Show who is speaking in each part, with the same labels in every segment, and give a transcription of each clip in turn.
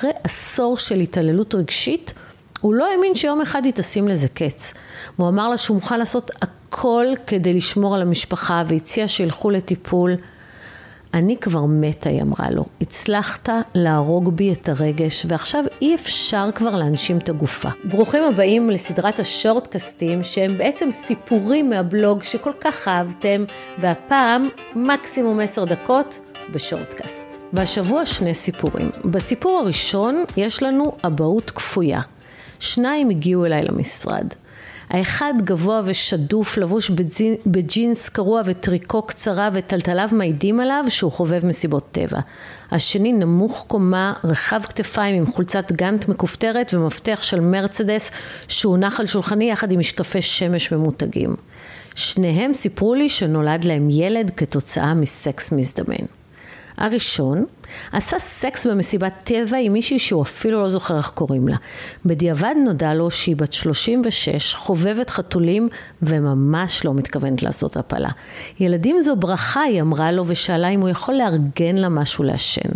Speaker 1: שאחרי עשור של התעללות רגשית, הוא לא האמין שיום אחד היא תשים לזה קץ. הוא אמר לה שהוא מוכן לעשות הכל כדי לשמור על המשפחה והציע שילכו לטיפול. אני כבר מתה, היא אמרה לו. הצלחת להרוג בי את הרגש, ועכשיו אי אפשר כבר להנשים את הגופה. ברוכים הבאים לסדרת השורטקסטים, שהם בעצם סיפורים מהבלוג שכל כך אהבתם, והפעם מקסימום עשר דקות בשורטקאסט. והשבוע שני סיפורים. בסיפור הראשון יש לנו אבהות כפויה. שניים הגיעו אליי למשרד. האחד גבוה ושדוף, לבוש בג'ינס קרוע וטריקו קצרה וטלטליו מעידים עליו שהוא חובב מסיבות טבע. השני נמוך קומה, רחב כתפיים עם חולצת גאנט מכופתרת ומפתח של מרצדס שהונח על שולחני יחד עם משקפי שמש ממותגים. שניהם סיפרו לי שנולד להם ילד כתוצאה מסקס מזדמן. הראשון עשה סקס במסיבת טבע עם מישהי שהוא אפילו לא זוכר איך קוראים לה. בדיעבד נודע לו שהיא בת 36, חובבת חתולים וממש לא מתכוונת לעשות הפלה. ילדים זו ברכה, היא אמרה לו ושאלה אם הוא יכול לארגן לה משהו לעשן.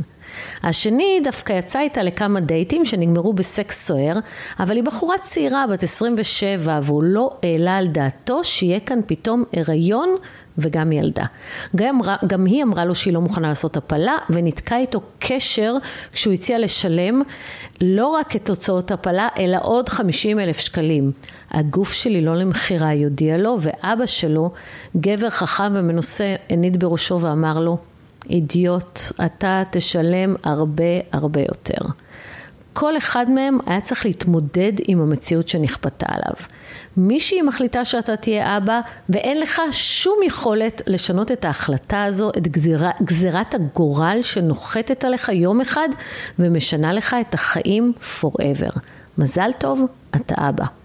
Speaker 1: השני דווקא יצא איתה לכמה דייטים שנגמרו בסקס סוער, אבל היא בחורה צעירה בת 27 והוא לא העלה על דעתו שיהיה כאן פתאום הריון וגם ילדה. גם, גם היא אמרה לו שהיא לא מוכנה לעשות הפלה וניתקה איתו קשר כשהוא הציע לשלם לא רק את הוצאות הפלה אלא עוד 50 אלף שקלים. הגוף שלי לא למכירה, היא הודיעה לו ואבא שלו, גבר חכם ומנוסה, הניד בראשו ואמר לו אידיוט, אתה תשלם הרבה הרבה יותר. כל אחד מהם היה צריך להתמודד עם המציאות שנכפתה עליו. מישהי מחליטה שאתה תהיה אבא ואין לך שום יכולת לשנות את ההחלטה הזו, את גזירה, גזירת הגורל שנוחתת עליך יום אחד ומשנה לך את החיים forever. מזל טוב, אתה אבא.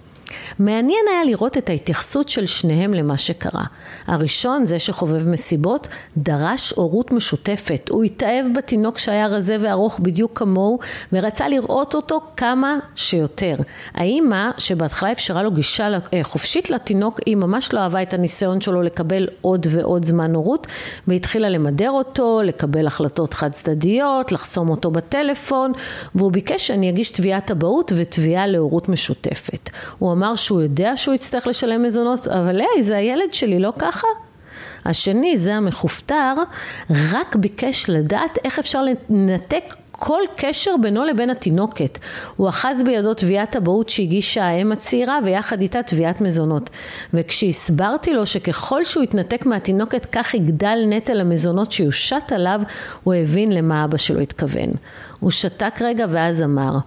Speaker 1: מעניין היה לראות את ההתייחסות של שניהם למה שקרה. הראשון, זה שחובב מסיבות, דרש הורות משותפת. הוא התאהב בתינוק שהיה רזה וארוך בדיוק כמוהו, ורצה לראות אותו כמה שיותר. האימא, שבהתחלה אפשרה לו גישה אה, חופשית לתינוק, היא ממש לא אהבה את הניסיון שלו לקבל עוד ועוד זמן הורות, והתחילה למדר אותו, לקבל החלטות חד צדדיות, לחסום אותו בטלפון, והוא ביקש שאני אגיש תביעת אבהות ותביעה להורות משותפת. הוא אמר שהוא יודע שהוא יצטרך לשלם מזונות, אבל היי, זה הילד שלי, לא ככה? השני, זה המכופתר, רק ביקש לדעת איך אפשר לנתק כל קשר בינו לבין התינוקת. הוא אחז בידו תביעת אבהות שהגישה האם הצעירה ויחד איתה תביעת מזונות. וכשהסברתי לו שככל שהוא יתנתק מהתינוקת כך יגדל נטל המזונות שיושת עליו, הוא הבין למה אבא שלו התכוון. הוא שתק רגע ואז אמר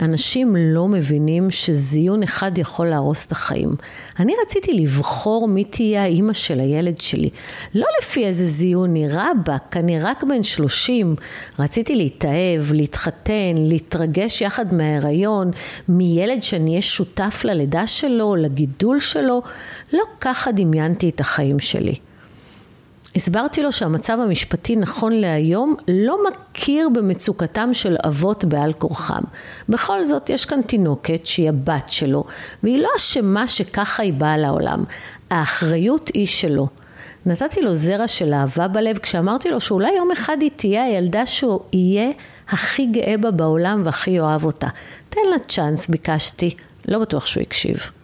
Speaker 1: אנשים לא מבינים שזיון אחד יכול להרוס את החיים. אני רציתי לבחור מי תהיה האימא של הילד שלי. לא לפי איזה זיון נראה בה, אני רק בן שלושים. רציתי להתאהב, להתחתן, להתרגש יחד מההיריון, מילד שאני אהיה שותף ללידה שלו, לגידול שלו. לא ככה דמיינתי את החיים שלי. הסברתי לו שהמצב המשפטי נכון להיום לא מכיר במצוקתם של אבות בעל כורחם. בכל זאת, יש כאן תינוקת שהיא הבת שלו, והיא לא אשמה שככה היא באה לעולם. האחריות היא שלו. נתתי לו זרע של אהבה בלב כשאמרתי לו שאולי יום אחד היא תהיה הילדה שהוא יהיה הכי גאה בה בעולם והכי יאהב אותה. תן לה צ'אנס, ביקשתי. לא בטוח שהוא הקשיב.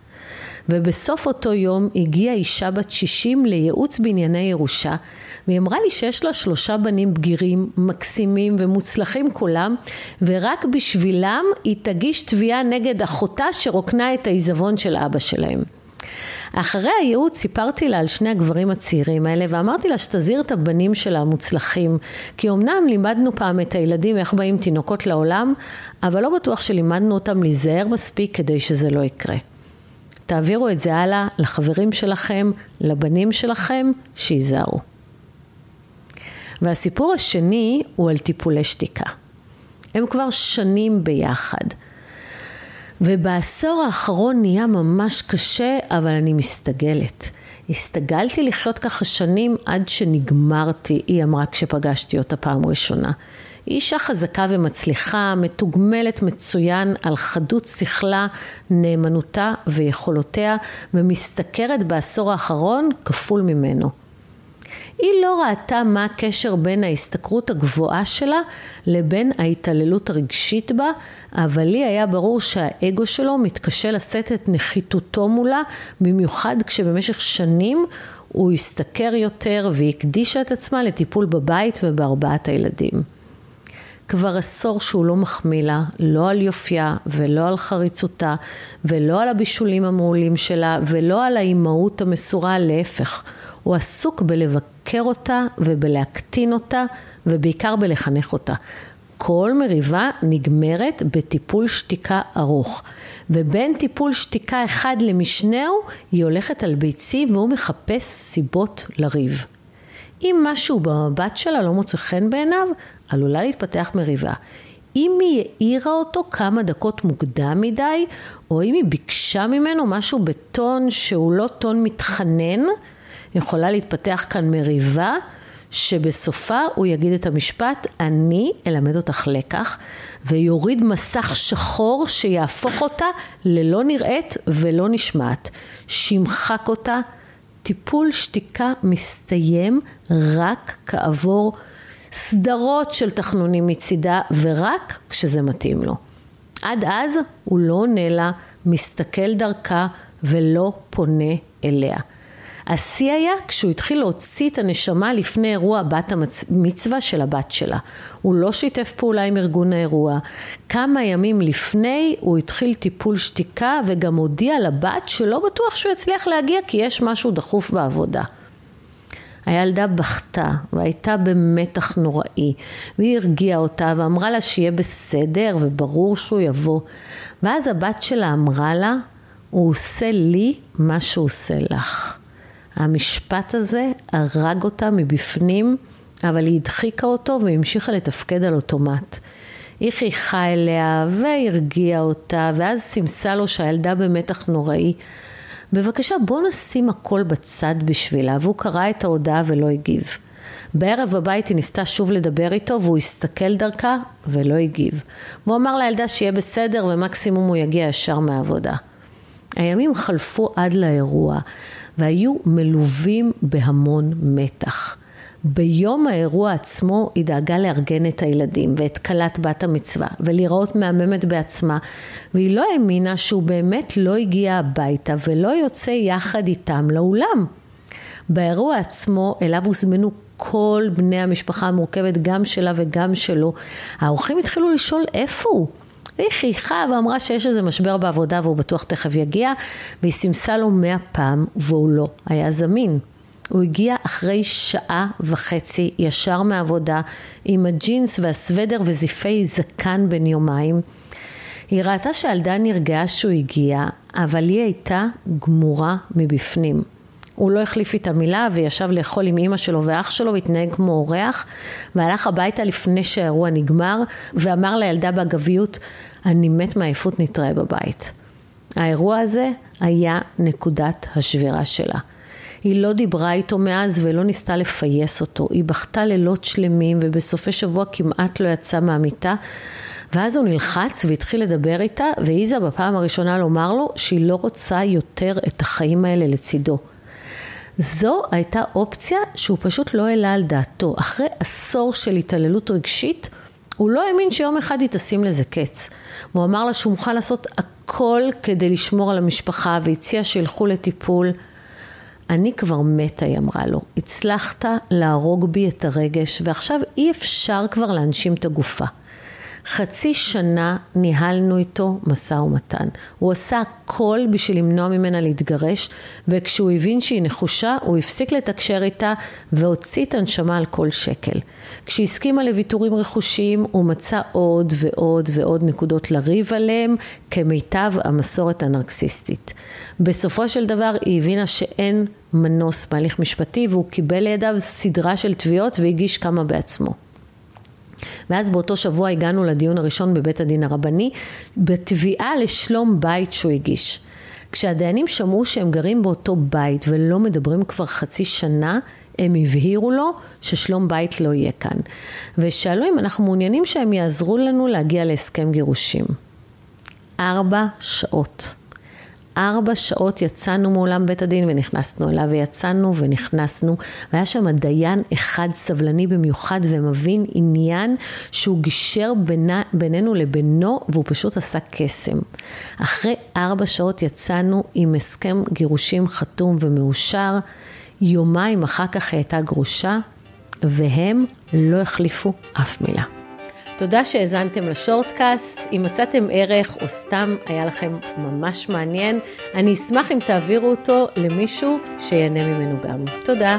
Speaker 1: ובסוף אותו יום הגיעה אישה בת 60 לייעוץ בענייני ירושה, והיא אמרה לי שיש לה שלושה בנים בגירים, מקסימים ומוצלחים כולם, ורק בשבילם היא תגיש תביעה נגד אחותה שרוקנה את העיזבון של אבא שלהם. אחרי הייעוץ סיפרתי לה על שני הגברים הצעירים האלה ואמרתי לה שתזהיר את הבנים שלה המוצלחים כי אמנם לימדנו פעם את הילדים איך באים תינוקות לעולם אבל לא בטוח שלימדנו אותם להיזהר מספיק כדי שזה לא יקרה. תעבירו את זה הלאה לחברים שלכם, לבנים שלכם, שייזהרו. והסיפור השני הוא על טיפולי שתיקה. הם כבר שנים ביחד. ובעשור האחרון נהיה ממש קשה, אבל אני מסתגלת. הסתגלתי לחיות ככה שנים עד שנגמרתי, היא אמרה כשפגשתי אותה פעם ראשונה. היא אישה חזקה ומצליחה, מתוגמלת מצוין על חדות שכלה, נאמנותה ויכולותיה, ומשתכרת בעשור האחרון כפול ממנו. היא לא ראתה מה הקשר בין ההשתכרות הגבוהה שלה לבין ההתעללות הרגשית בה, אבל לי היה ברור שהאגו שלו מתקשה לשאת את נחיתותו מולה, במיוחד כשבמשך שנים הוא השתכר יותר והקדישה את עצמה לטיפול בבית ובארבעת הילדים. כבר עשור שהוא לא מחמיא לה, לא על יופייה ולא על חריצותה ולא על הבישולים המעולים שלה ולא על האימהות המסורה, להפך. הוא עסוק בלבקר אותה ובלהקטין אותה ובעיקר בלחנך אותה. כל מריבה נגמרת בטיפול שתיקה ארוך. ובין טיפול שתיקה אחד למשנהו, היא הולכת על ביצי והוא מחפש סיבות לריב. אם משהו במבט שלה לא מוצא חן בעיניו, עלולה להתפתח מריבה. אם היא העירה אותו כמה דקות מוקדם מדי, או אם היא ביקשה ממנו משהו בטון שהוא לא טון מתחנן, יכולה להתפתח כאן מריבה שבסופה הוא יגיד את המשפט, אני אלמד אותך לקח, ויוריד מסך שחור שיהפוך אותה ללא נראית ולא נשמעת. שימחק אותה, טיפול שתיקה מסתיים רק כעבור סדרות של תחנונים מצידה, ורק כשזה מתאים לו. עד אז הוא לא עונה לה, מסתכל דרכה ולא פונה אליה. השיא היה כשהוא התחיל להוציא את הנשמה לפני אירוע בת המצווה של הבת שלה. הוא לא שיתף פעולה עם ארגון האירוע. כמה ימים לפני הוא התחיל טיפול שתיקה וגם הודיע לבת שלא בטוח שהוא יצליח להגיע כי יש משהו דחוף בעבודה. הילדה בכתה והייתה במתח נוראי והיא הרגיעה אותה ואמרה לה שיהיה בסדר וברור שהוא יבוא ואז הבת שלה אמרה לה הוא עושה לי מה שהוא עושה לך. המשפט הזה הרג אותה מבפנים, אבל היא הדחיקה אותו והמשיכה לתפקד על אוטומט. היא חייכה אליה והרגיעה אותה, ואז סימסה לו שהילדה במתח נוראי. בבקשה בוא נשים הכל בצד בשבילה, והוא קרא את ההודעה ולא הגיב. בערב בבית היא ניסתה שוב לדבר איתו והוא הסתכל דרכה ולא הגיב. והוא אמר לילדה שיהיה בסדר ומקסימום הוא יגיע ישר מהעבודה. הימים חלפו עד לאירוע והיו מלווים בהמון מתח. ביום האירוע עצמו היא דאגה לארגן את הילדים ואת כלת בת המצווה ולראות מהממת בעצמה והיא לא האמינה שהוא באמת לא הגיע הביתה ולא יוצא יחד איתם לאולם. באירוע עצמו אליו הוזמנו כל בני המשפחה המורכבת גם שלה וגם שלו. האורחים התחילו לשאול איפה הוא והיא חייכה ואמרה שיש איזה משבר בעבודה והוא בטוח תכף יגיע, והיא סימסה לו מאה פעם והוא לא היה זמין. הוא הגיע אחרי שעה וחצי ישר מהעבודה עם הג'ינס והסוודר וזיפי זקן בן יומיים. היא ראתה שהילדה נרגעה שהוא הגיע, אבל היא הייתה גמורה מבפנים. הוא לא החליף איתה מילה וישב לאכול עם אימא שלו ואח שלו והתנהג כמו אורח והלך הביתה לפני שהאירוע נגמר ואמר לילדה באגביות אני מת מעייפות נתראה בבית. האירוע הזה היה נקודת השבירה שלה. היא לא דיברה איתו מאז ולא ניסתה לפייס אותו. היא בכתה לילות שלמים ובסופי שבוע כמעט לא יצאה מהמיטה ואז הוא נלחץ והתחיל לדבר איתה והעיזה בפעם הראשונה לומר לו שהיא לא רוצה יותר את החיים האלה לצידו. זו הייתה אופציה שהוא פשוט לא העלה על דעתו. אחרי עשור של התעללות רגשית, הוא לא האמין שיום אחד היא תשים לזה קץ. הוא אמר לה שהוא מוכן לעשות הכל כדי לשמור על המשפחה והציע שילכו לטיפול. אני כבר מתה, היא אמרה לו. הצלחת להרוג בי את הרגש ועכשיו אי אפשר כבר להנשים את הגופה. חצי שנה ניהלנו איתו משא ומתן. הוא עשה הכל בשביל למנוע ממנה להתגרש, וכשהוא הבין שהיא נחושה, הוא הפסיק לתקשר איתה והוציא את הנשמה על כל שקל. כשהסכימה לוויתורים רכושיים, הוא מצא עוד ועוד ועוד נקודות לריב עליהם, כמיטב המסורת הנרקסיסטית. בסופו של דבר היא הבינה שאין מנוס בהליך משפטי, והוא קיבל לידיו סדרה של תביעות והגיש כמה בעצמו. ואז באותו שבוע הגענו לדיון הראשון בבית הדין הרבני, בתביעה לשלום בית שהוא הגיש. כשהדיינים שמעו שהם גרים באותו בית ולא מדברים כבר חצי שנה, הם הבהירו לו ששלום בית לא יהיה כאן. ושאלו אם אנחנו מעוניינים שהם יעזרו לנו להגיע להסכם גירושים. ארבע שעות. ארבע שעות יצאנו מאולם בית הדין ונכנסנו אליו, ויצאנו ונכנסנו, והיה שם דיין אחד סבלני במיוחד ומבין עניין שהוא גישר בינה, בינינו לבינו, והוא פשוט עשה קסם. אחרי ארבע שעות יצאנו עם הסכם גירושים חתום ומאושר, יומיים אחר כך הייתה גרושה, והם לא החליפו אף מילה. תודה שהאזנתם לשורטקאסט, אם מצאתם ערך או סתם היה לכם ממש מעניין, אני אשמח אם תעבירו אותו למישהו שיהנה ממנו גם. תודה.